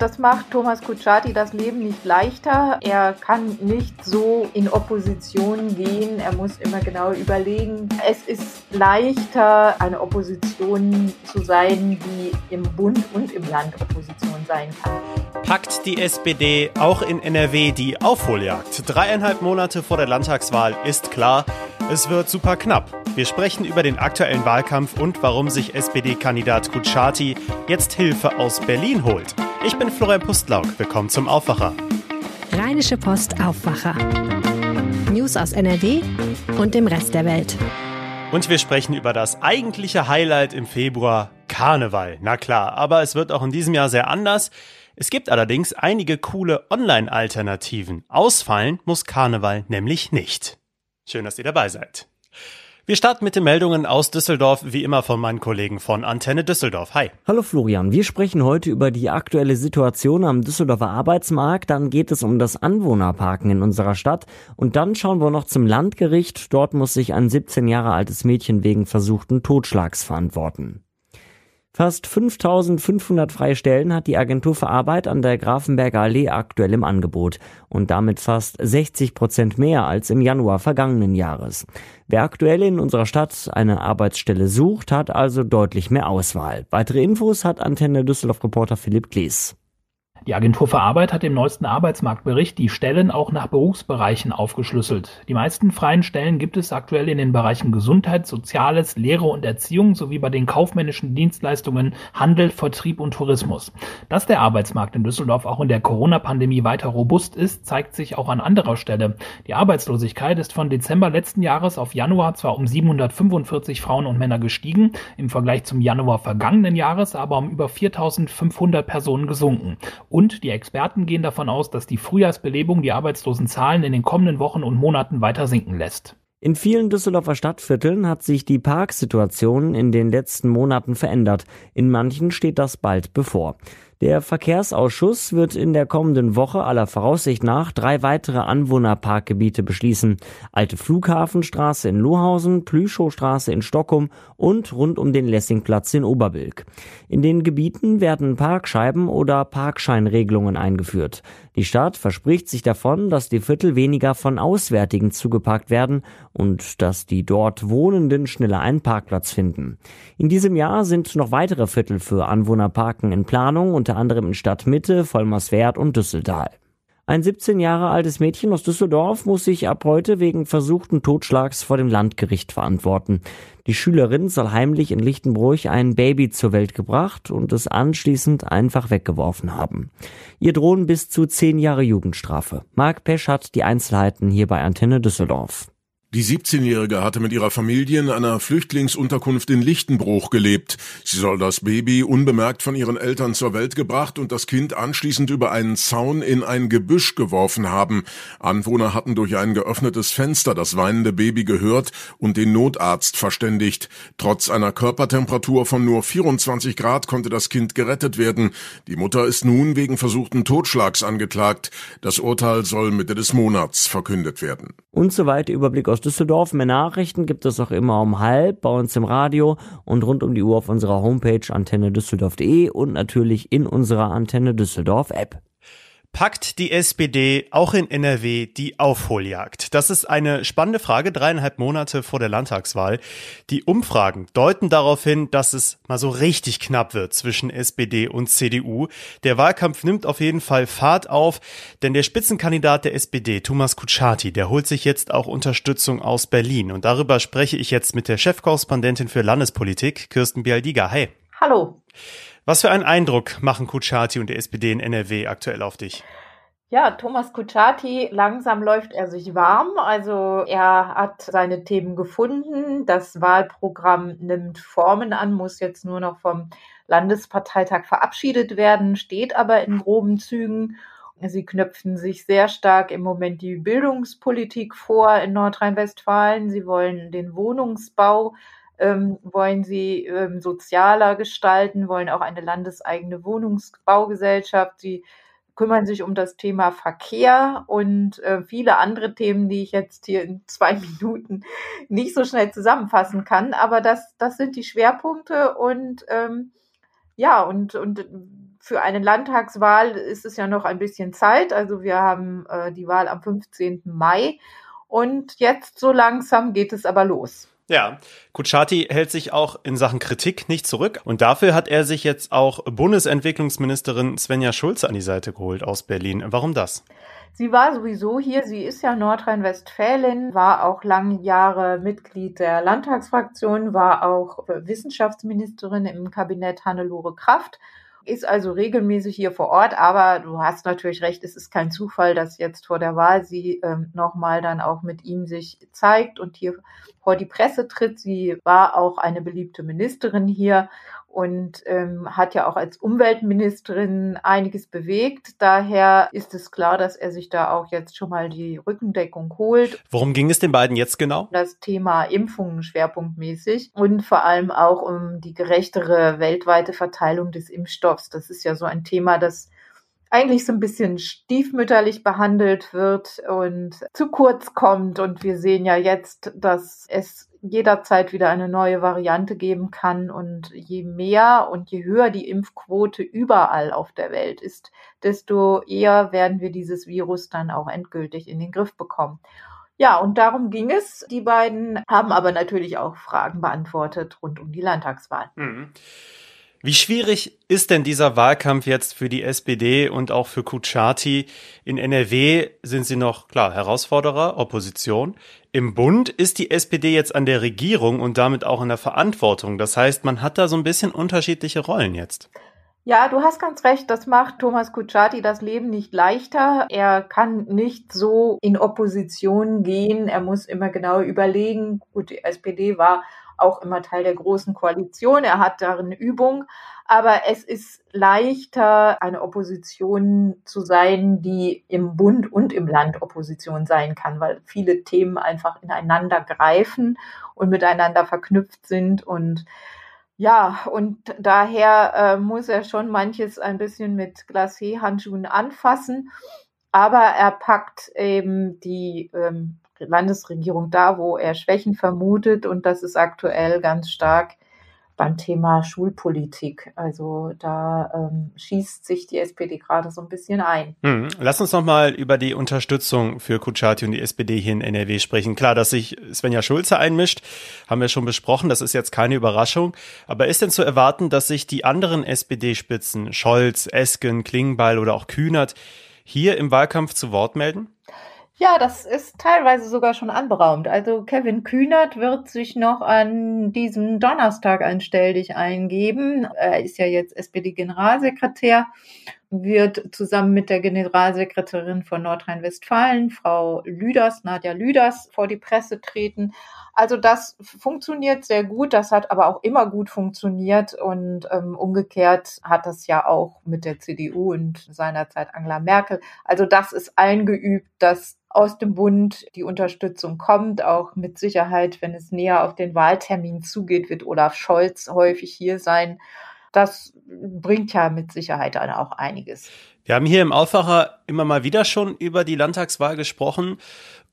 das macht Thomas Kutschaty das Leben nicht leichter. Er kann nicht so in Opposition gehen. Er muss immer genau überlegen. Es ist leichter, eine Opposition zu sein, die im Bund und im Land Opposition sein kann. Packt die SPD auch in NRW die Aufholjagd? Dreieinhalb Monate vor der Landtagswahl ist klar, es wird super knapp. Wir sprechen über den aktuellen Wahlkampf und warum sich SPD-Kandidat Kutschaty jetzt Hilfe aus Berlin holt. Ich bin Florian Pustlauk. Willkommen zum Aufwacher. Rheinische Post Aufwacher. News aus NRW und dem Rest der Welt. Und wir sprechen über das eigentliche Highlight im Februar, Karneval. Na klar, aber es wird auch in diesem Jahr sehr anders. Es gibt allerdings einige coole Online-Alternativen. Ausfallen muss Karneval nämlich nicht. Schön, dass ihr dabei seid. Wir starten mit den Meldungen aus Düsseldorf, wie immer von meinen Kollegen von Antenne Düsseldorf. Hi. Hallo Florian, wir sprechen heute über die aktuelle Situation am Düsseldorfer Arbeitsmarkt. Dann geht es um das Anwohnerparken in unserer Stadt. Und dann schauen wir noch zum Landgericht. Dort muss sich ein 17 Jahre altes Mädchen wegen versuchten Totschlags verantworten. Fast 5500 freie Stellen hat die Agentur für Arbeit an der Grafenberger Allee aktuell im Angebot und damit fast 60 Prozent mehr als im Januar vergangenen Jahres. Wer aktuell in unserer Stadt eine Arbeitsstelle sucht, hat also deutlich mehr Auswahl. Weitere Infos hat Antenne Düsseldorf Reporter Philipp Klees. Die Agentur für Arbeit hat im neuesten Arbeitsmarktbericht die Stellen auch nach Berufsbereichen aufgeschlüsselt. Die meisten freien Stellen gibt es aktuell in den Bereichen Gesundheit, Soziales, Lehre und Erziehung sowie bei den kaufmännischen Dienstleistungen Handel, Vertrieb und Tourismus. Dass der Arbeitsmarkt in Düsseldorf auch in der Corona-Pandemie weiter robust ist, zeigt sich auch an anderer Stelle. Die Arbeitslosigkeit ist von Dezember letzten Jahres auf Januar zwar um 745 Frauen und Männer gestiegen, im Vergleich zum Januar vergangenen Jahres aber um über 4500 Personen gesunken. Und die Experten gehen davon aus, dass die Frühjahrsbelebung die Arbeitslosenzahlen in den kommenden Wochen und Monaten weiter sinken lässt. In vielen Düsseldorfer Stadtvierteln hat sich die Parksituation in den letzten Monaten verändert. In manchen steht das bald bevor. Der Verkehrsausschuss wird in der kommenden Woche aller Voraussicht nach drei weitere Anwohnerparkgebiete beschließen. Alte Flughafenstraße in Lohausen, Plüschowstraße in Stockholm und rund um den Lessingplatz in Oberbilk. In den Gebieten werden Parkscheiben oder Parkscheinregelungen eingeführt. Die Stadt verspricht sich davon, dass die Viertel weniger von Auswärtigen zugeparkt werden und dass die dort Wohnenden schneller einen Parkplatz finden. In diesem Jahr sind noch weitere Viertel für Anwohnerparken in Planung unter anderem in Stadtmitte, Vollmerswerth und Düsseldal. Ein 17 Jahre altes Mädchen aus Düsseldorf muss sich ab heute wegen versuchten Totschlags vor dem Landgericht verantworten. Die Schülerin soll heimlich in Lichtenbruch ein Baby zur Welt gebracht und es anschließend einfach weggeworfen haben. Ihr drohen bis zu 10 Jahre Jugendstrafe. Marc Pesch hat die Einzelheiten hier bei Antenne Düsseldorf. Die 17-Jährige hatte mit ihrer Familie in einer Flüchtlingsunterkunft in Lichtenbruch gelebt. Sie soll das Baby unbemerkt von ihren Eltern zur Welt gebracht und das Kind anschließend über einen Zaun in ein Gebüsch geworfen haben. Anwohner hatten durch ein geöffnetes Fenster das weinende Baby gehört und den Notarzt verständigt. Trotz einer Körpertemperatur von nur 24 Grad konnte das Kind gerettet werden. Die Mutter ist nun wegen versuchten Totschlags angeklagt. Das Urteil soll Mitte des Monats verkündet werden. Und soweit Überblick aus Düsseldorf. Mehr Nachrichten gibt es auch immer um halb bei uns im Radio und rund um die Uhr auf unserer Homepage antennedüsseldorf.de und natürlich in unserer Antenne Düsseldorf App packt die SPD auch in NRW die Aufholjagd? Das ist eine spannende Frage, dreieinhalb Monate vor der Landtagswahl. Die Umfragen deuten darauf hin, dass es mal so richtig knapp wird zwischen SPD und CDU. Der Wahlkampf nimmt auf jeden Fall Fahrt auf, denn der Spitzenkandidat der SPD, Thomas Kutschaty, der holt sich jetzt auch Unterstützung aus Berlin. Und darüber spreche ich jetzt mit der Chefkorrespondentin für Landespolitik, Kirsten Bialdiga. Hi. Hallo. Was für einen Eindruck machen Kutschaty und der SPD in NRW aktuell auf dich? Ja, Thomas Kutschaty, langsam läuft er sich warm. Also er hat seine Themen gefunden. Das Wahlprogramm nimmt Formen an, muss jetzt nur noch vom Landesparteitag verabschiedet werden, steht aber in groben Zügen. Sie knöpfen sich sehr stark im Moment die Bildungspolitik vor in Nordrhein-Westfalen. Sie wollen den Wohnungsbau ähm, wollen sie ähm, sozialer gestalten, wollen auch eine landeseigene Wohnungsbaugesellschaft. Sie kümmern sich um das Thema Verkehr und äh, viele andere Themen, die ich jetzt hier in zwei Minuten nicht so schnell zusammenfassen kann. Aber das, das sind die Schwerpunkte und ähm, ja, und, und für eine Landtagswahl ist es ja noch ein bisschen Zeit. Also wir haben äh, die Wahl am 15. Mai und jetzt so langsam geht es aber los. Ja, Kutschaty hält sich auch in Sachen Kritik nicht zurück und dafür hat er sich jetzt auch Bundesentwicklungsministerin Svenja Schulze an die Seite geholt aus Berlin. Warum das? Sie war sowieso hier, sie ist ja Nordrhein-Westfälin, war auch lange Jahre Mitglied der Landtagsfraktion, war auch Wissenschaftsministerin im Kabinett Hannelore Kraft ist also regelmäßig hier vor Ort, aber du hast natürlich recht, es ist kein Zufall, dass jetzt vor der Wahl sie ähm, nochmal dann auch mit ihm sich zeigt und hier vor die Presse tritt. Sie war auch eine beliebte Ministerin hier und ähm, hat ja auch als Umweltministerin einiges bewegt. Daher ist es klar, dass er sich da auch jetzt schon mal die Rückendeckung holt. Worum ging es den beiden jetzt genau? Das Thema Impfungen schwerpunktmäßig und vor allem auch um die gerechtere weltweite Verteilung des Impfstoffs. Das ist ja so ein Thema, das eigentlich so ein bisschen stiefmütterlich behandelt wird und zu kurz kommt. Und wir sehen ja jetzt, dass es jederzeit wieder eine neue Variante geben kann. Und je mehr und je höher die Impfquote überall auf der Welt ist, desto eher werden wir dieses Virus dann auch endgültig in den Griff bekommen. Ja, und darum ging es. Die beiden haben aber natürlich auch Fragen beantwortet rund um die Landtagswahl. Mhm. Wie schwierig ist denn dieser Wahlkampf jetzt für die SPD und auch für Kutschaty? In NRW sind sie noch, klar, Herausforderer, Opposition. Im Bund ist die SPD jetzt an der Regierung und damit auch in der Verantwortung. Das heißt, man hat da so ein bisschen unterschiedliche Rollen jetzt. Ja, du hast ganz recht, das macht Thomas Kutschaty das Leben nicht leichter. Er kann nicht so in Opposition gehen. Er muss immer genau überlegen. Gut, die SPD war auch immer Teil der großen Koalition. Er hat darin Übung. Aber es ist leichter, eine Opposition zu sein, die im Bund und im Land Opposition sein kann, weil viele Themen einfach ineinander greifen und miteinander verknüpft sind. Und ja, und daher äh, muss er schon manches ein bisschen mit Glacé-Handschuhen anfassen. Aber er packt eben die ähm, Landesregierung da, wo er Schwächen vermutet. Und das ist aktuell ganz stark beim Thema Schulpolitik. Also da ähm, schießt sich die SPD gerade so ein bisschen ein. Hm. Lass uns noch mal über die Unterstützung für Kutschaty und die SPD hier in NRW sprechen. Klar, dass sich Svenja Schulze einmischt, haben wir schon besprochen. Das ist jetzt keine Überraschung. Aber ist denn zu erwarten, dass sich die anderen SPD-Spitzen, Scholz, Esken, Klingbeil oder auch Kühnert, hier im Wahlkampf zu Wort melden? Ja, das ist teilweise sogar schon anberaumt. Also Kevin Kühnert wird sich noch an diesem Donnerstag ein Stelldich eingeben. Er ist ja jetzt SPD-Generalsekretär, wird zusammen mit der Generalsekretärin von Nordrhein-Westfalen, Frau Lüders, Nadja Lüders, vor die Presse treten. Also das funktioniert sehr gut, das hat aber auch immer gut funktioniert und ähm, umgekehrt hat das ja auch mit der CDU und seinerzeit Angela Merkel. Also das ist eingeübt, dass aus dem Bund die Unterstützung kommt. Auch mit Sicherheit, wenn es näher auf den Wahltermin zugeht, wird Olaf Scholz häufig hier sein. Das bringt ja mit Sicherheit dann auch einiges. Wir haben hier im Aufwacher immer mal wieder schon über die Landtagswahl gesprochen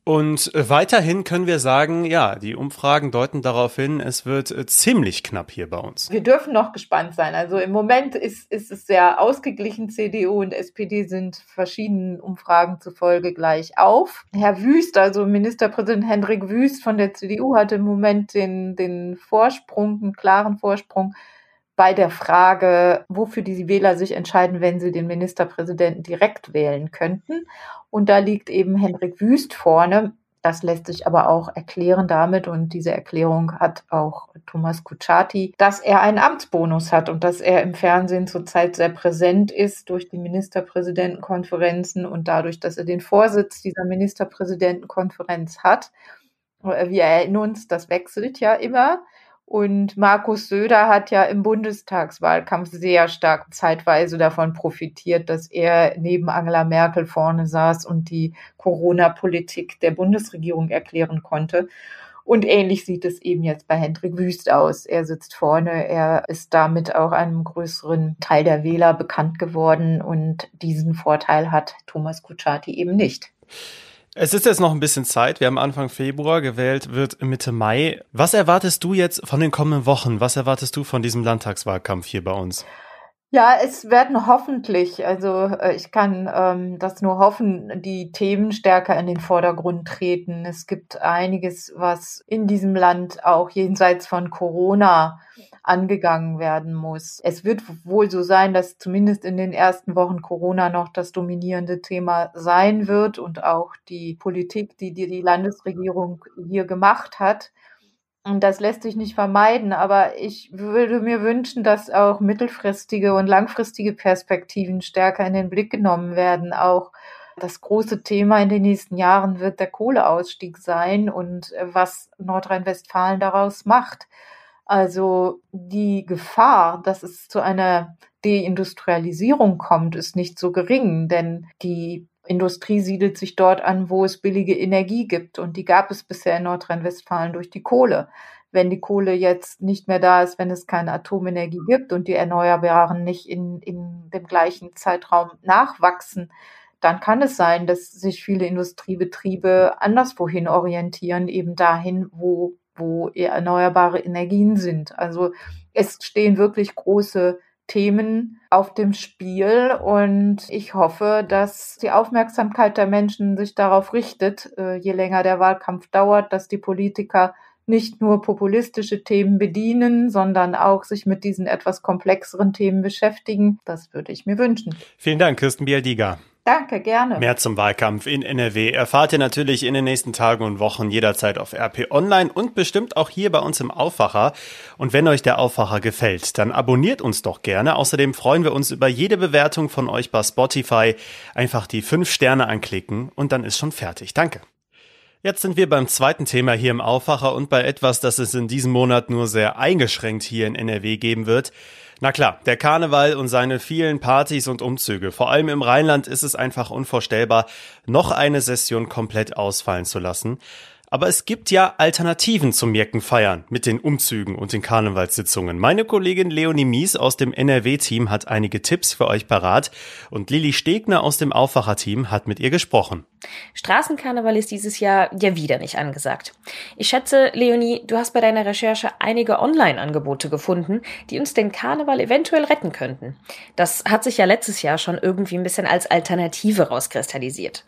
und äh, weiterhin können wir sagen, ja, die Umfragen deuten darauf hin, es wird äh, ziemlich knapp hier bei uns. Wir dürfen noch gespannt sein. Also im Moment ist, ist es sehr ausgeglichen. CDU und SPD sind verschiedenen Umfragen zufolge gleich auf. Herr Wüst, also Ministerpräsident Hendrik Wüst von der CDU, hat im Moment den, den Vorsprung, einen klaren Vorsprung bei der Frage, wofür die Wähler sich entscheiden, wenn sie den Ministerpräsidenten direkt wählen könnten. Und da liegt eben Henrik Wüst vorne. Das lässt sich aber auch erklären damit, und diese Erklärung hat auch Thomas Kutschaty, dass er einen Amtsbonus hat und dass er im Fernsehen zurzeit sehr präsent ist durch die Ministerpräsidentenkonferenzen und dadurch, dass er den Vorsitz dieser Ministerpräsidentenkonferenz hat. Wir erinnern uns, das wechselt ja immer. Und Markus Söder hat ja im Bundestagswahlkampf sehr stark zeitweise davon profitiert, dass er neben Angela Merkel vorne saß und die Corona-Politik der Bundesregierung erklären konnte. Und ähnlich sieht es eben jetzt bei Hendrik Wüst aus. Er sitzt vorne, er ist damit auch einem größeren Teil der Wähler bekannt geworden und diesen Vorteil hat Thomas Kutschaty eben nicht. Es ist jetzt noch ein bisschen Zeit. Wir haben Anfang Februar gewählt, wird Mitte Mai. Was erwartest du jetzt von den kommenden Wochen? Was erwartest du von diesem Landtagswahlkampf hier bei uns? Ja, es werden hoffentlich, also äh, ich kann ähm, das nur hoffen, die Themen stärker in den Vordergrund treten. Es gibt einiges, was in diesem Land auch jenseits von Corona angegangen werden muss. Es wird wohl so sein, dass zumindest in den ersten Wochen Corona noch das dominierende Thema sein wird und auch die Politik, die die, die Landesregierung hier gemacht hat. Und das lässt sich nicht vermeiden, aber ich würde mir wünschen, dass auch mittelfristige und langfristige Perspektiven stärker in den Blick genommen werden. Auch das große Thema in den nächsten Jahren wird der Kohleausstieg sein und äh, was Nordrhein-Westfalen daraus macht. Also die Gefahr, dass es zu einer Deindustrialisierung kommt, ist nicht so gering, denn die Industrie siedelt sich dort an, wo es billige Energie gibt. Und die gab es bisher in Nordrhein-Westfalen durch die Kohle. Wenn die Kohle jetzt nicht mehr da ist, wenn es keine Atomenergie gibt und die Erneuerbaren nicht in, in dem gleichen Zeitraum nachwachsen, dann kann es sein, dass sich viele Industriebetriebe anderswohin orientieren, eben dahin, wo, wo erneuerbare Energien sind. Also es stehen wirklich große Themen auf dem Spiel und ich hoffe, dass die Aufmerksamkeit der Menschen sich darauf richtet, äh, je länger der Wahlkampf dauert, dass die Politiker nicht nur populistische Themen bedienen, sondern auch sich mit diesen etwas komplexeren Themen beschäftigen. Das würde ich mir wünschen. Vielen Dank, Kirsten Bialdiga. Danke, gerne. Mehr zum Wahlkampf in NRW erfahrt ihr natürlich in den nächsten Tagen und Wochen jederzeit auf RP Online und bestimmt auch hier bei uns im Aufwacher. Und wenn euch der Aufwacher gefällt, dann abonniert uns doch gerne. Außerdem freuen wir uns über jede Bewertung von euch bei Spotify. Einfach die fünf Sterne anklicken und dann ist schon fertig. Danke. Jetzt sind wir beim zweiten Thema hier im Aufwacher und bei etwas, das es in diesem Monat nur sehr eingeschränkt hier in NRW geben wird. Na klar, der Karneval und seine vielen Partys und Umzüge. Vor allem im Rheinland ist es einfach unvorstellbar, noch eine Session komplett ausfallen zu lassen. Aber es gibt ja Alternativen zum Mirkenfeiern mit den Umzügen und den Karnevalssitzungen. Meine Kollegin Leonie Mies aus dem NRW-Team hat einige Tipps für euch parat und Lilly Stegner aus dem Aufwacher-Team hat mit ihr gesprochen. Straßenkarneval ist dieses Jahr ja wieder nicht angesagt. Ich schätze, Leonie, du hast bei deiner Recherche einige Online-Angebote gefunden, die uns den Karneval eventuell retten könnten. Das hat sich ja letztes Jahr schon irgendwie ein bisschen als Alternative rauskristallisiert.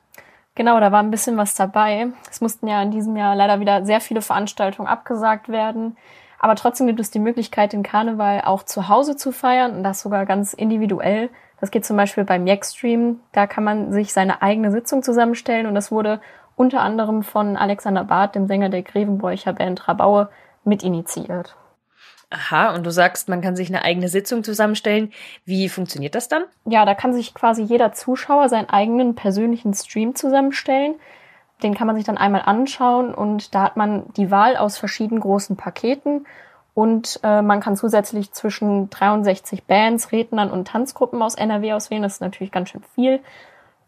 Genau, da war ein bisschen was dabei. Es mussten ja in diesem Jahr leider wieder sehr viele Veranstaltungen abgesagt werden. Aber trotzdem gibt es die Möglichkeit, den Karneval auch zu Hause zu feiern und das sogar ganz individuell. Das geht zum Beispiel beim Jackstream. Da kann man sich seine eigene Sitzung zusammenstellen und das wurde unter anderem von Alexander Barth, dem Sänger der Grevenbräucher Band Rabaue, mit initiiert. Aha, und du sagst, man kann sich eine eigene Sitzung zusammenstellen. Wie funktioniert das dann? Ja, da kann sich quasi jeder Zuschauer seinen eigenen persönlichen Stream zusammenstellen. Den kann man sich dann einmal anschauen und da hat man die Wahl aus verschiedenen großen Paketen und äh, man kann zusätzlich zwischen 63 Bands, Rednern und Tanzgruppen aus NRW auswählen. Das ist natürlich ganz schön viel.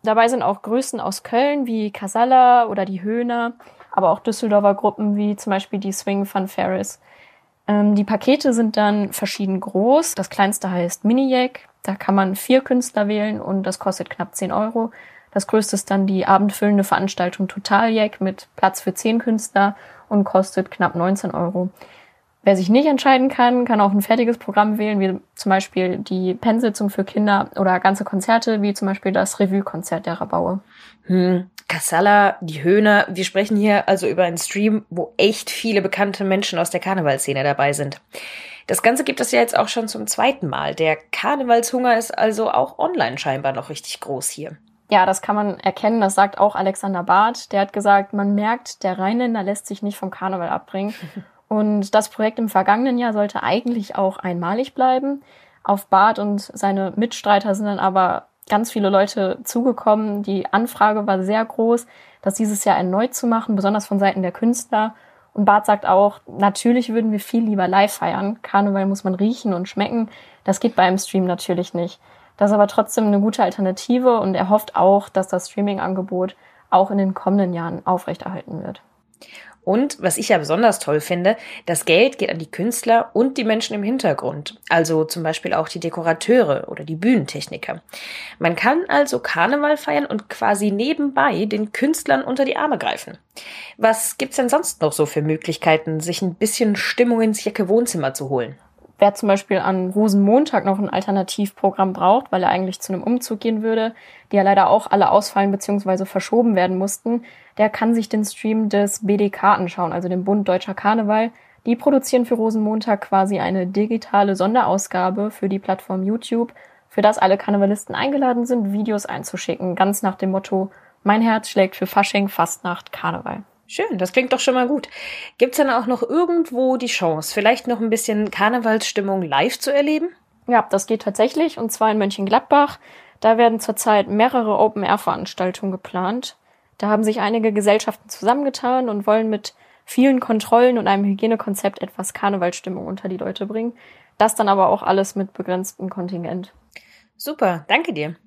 Dabei sind auch Größen aus Köln wie Casalla oder die Höhner, aber auch Düsseldorfer Gruppen wie zum Beispiel die Swing Fun Ferris. Ähm, die Pakete sind dann verschieden groß. Das kleinste heißt Mini-Jack. Da kann man vier Künstler wählen und das kostet knapp 10 Euro. Das größte ist dann die abendfüllende Veranstaltung Total Jack mit Platz für 10 Künstler und kostet knapp 19 Euro. Wer sich nicht entscheiden kann, kann auch ein fertiges Programm wählen, wie zum Beispiel die Pennsitzung für Kinder oder ganze Konzerte, wie zum Beispiel das Revue-Konzert der Rabaue. Hm, Kassala, die Höhner. Wir sprechen hier also über einen Stream, wo echt viele bekannte Menschen aus der Karnevalszene dabei sind. Das Ganze gibt es ja jetzt auch schon zum zweiten Mal. Der Karnevalshunger ist also auch online scheinbar noch richtig groß hier. Ja, das kann man erkennen. Das sagt auch Alexander Barth. Der hat gesagt, man merkt, der Rheinländer lässt sich nicht vom Karneval abbringen. Und das Projekt im vergangenen Jahr sollte eigentlich auch einmalig bleiben. Auf Barth und seine Mitstreiter sind dann aber ganz viele Leute zugekommen. Die Anfrage war sehr groß, das dieses Jahr erneut zu machen, besonders von Seiten der Künstler. Und Bart sagt auch, natürlich würden wir viel lieber live feiern. Karneval muss man riechen und schmecken. Das geht bei einem Stream natürlich nicht. Das ist aber trotzdem eine gute Alternative und er hofft auch, dass das Streaming-Angebot auch in den kommenden Jahren aufrechterhalten wird. Und was ich ja besonders toll finde, das Geld geht an die Künstler und die Menschen im Hintergrund, also zum Beispiel auch die Dekorateure oder die Bühnentechniker. Man kann also Karneval feiern und quasi nebenbei den Künstlern unter die Arme greifen. Was gibt's denn sonst noch so für Möglichkeiten, sich ein bisschen Stimmung ins Jacke Wohnzimmer zu holen? Wer zum Beispiel an Rosenmontag noch ein Alternativprogramm braucht, weil er eigentlich zu einem Umzug gehen würde, die ja leider auch alle ausfallen bzw. verschoben werden mussten, der kann sich den Stream des BDK anschauen, also dem Bund Deutscher Karneval. Die produzieren für Rosenmontag quasi eine digitale Sonderausgabe für die Plattform YouTube, für das alle Karnevalisten eingeladen sind, Videos einzuschicken, ganz nach dem Motto Mein Herz schlägt für Fasching, Fastnacht, Karneval. Schön, das klingt doch schon mal gut. Gibt's dann auch noch irgendwo die Chance, vielleicht noch ein bisschen Karnevalsstimmung live zu erleben? Ja, das geht tatsächlich, und zwar in Mönchengladbach. Da werden zurzeit mehrere Open-Air-Veranstaltungen geplant. Da haben sich einige Gesellschaften zusammengetan und wollen mit vielen Kontrollen und einem Hygienekonzept etwas Karnevalsstimmung unter die Leute bringen. Das dann aber auch alles mit begrenztem Kontingent. Super, danke dir.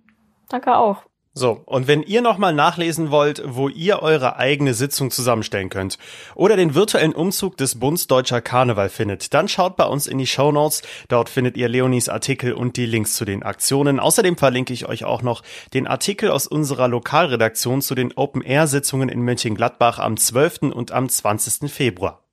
Danke auch. So, und wenn ihr nochmal nachlesen wollt, wo ihr eure eigene Sitzung zusammenstellen könnt oder den virtuellen Umzug des Bunds Deutscher Karneval findet, dann schaut bei uns in die Show Notes. Dort findet ihr Leonis Artikel und die Links zu den Aktionen. Außerdem verlinke ich euch auch noch den Artikel aus unserer Lokalredaktion zu den Open-Air-Sitzungen in Mönchengladbach am 12. und am 20. Februar.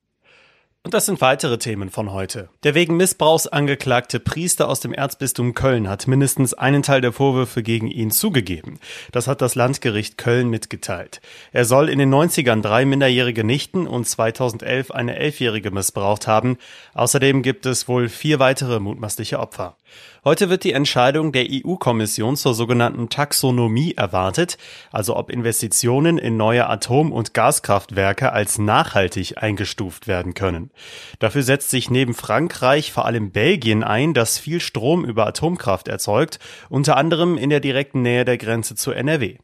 Und das sind weitere Themen von heute. Der wegen Missbrauchs angeklagte Priester aus dem Erzbistum Köln hat mindestens einen Teil der Vorwürfe gegen ihn zugegeben. Das hat das Landgericht Köln mitgeteilt. Er soll in den 90ern drei minderjährige Nichten und 2011 eine Elfjährige missbraucht haben. Außerdem gibt es wohl vier weitere mutmaßliche Opfer. Heute wird die Entscheidung der EU-Kommission zur sogenannten Taxonomie erwartet, also ob Investitionen in neue Atom- und Gaskraftwerke als nachhaltig eingestuft werden können. Dafür setzt sich neben Frankreich vor allem Belgien ein, das viel Strom über Atomkraft erzeugt, unter anderem in der direkten Nähe der Grenze zu NRW.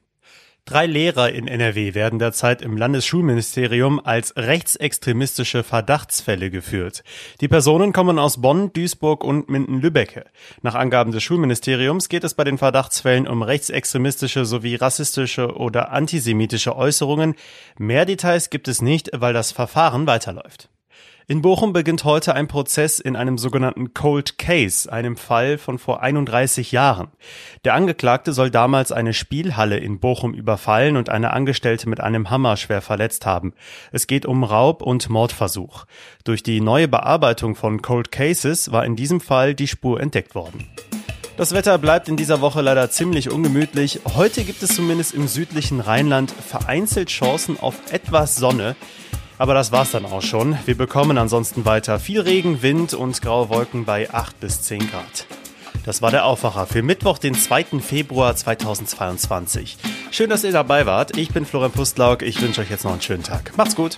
Drei Lehrer in NRW werden derzeit im Landesschulministerium als rechtsextremistische Verdachtsfälle geführt. Die Personen kommen aus Bonn, Duisburg und Minden-Lübbecke. Nach Angaben des Schulministeriums geht es bei den Verdachtsfällen um rechtsextremistische sowie rassistische oder antisemitische Äußerungen. Mehr Details gibt es nicht, weil das Verfahren weiterläuft. In Bochum beginnt heute ein Prozess in einem sogenannten Cold Case, einem Fall von vor 31 Jahren. Der Angeklagte soll damals eine Spielhalle in Bochum überfallen und eine Angestellte mit einem Hammer schwer verletzt haben. Es geht um Raub und Mordversuch. Durch die neue Bearbeitung von Cold Cases war in diesem Fall die Spur entdeckt worden. Das Wetter bleibt in dieser Woche leider ziemlich ungemütlich. Heute gibt es zumindest im südlichen Rheinland vereinzelt Chancen auf etwas Sonne. Aber das war's dann auch schon. Wir bekommen ansonsten weiter viel Regen, Wind und graue Wolken bei 8 bis 10 Grad. Das war der Aufwacher für Mittwoch, den 2. Februar 2022. Schön, dass ihr dabei wart. Ich bin Florian Pustlauk. Ich wünsche euch jetzt noch einen schönen Tag. Macht's gut.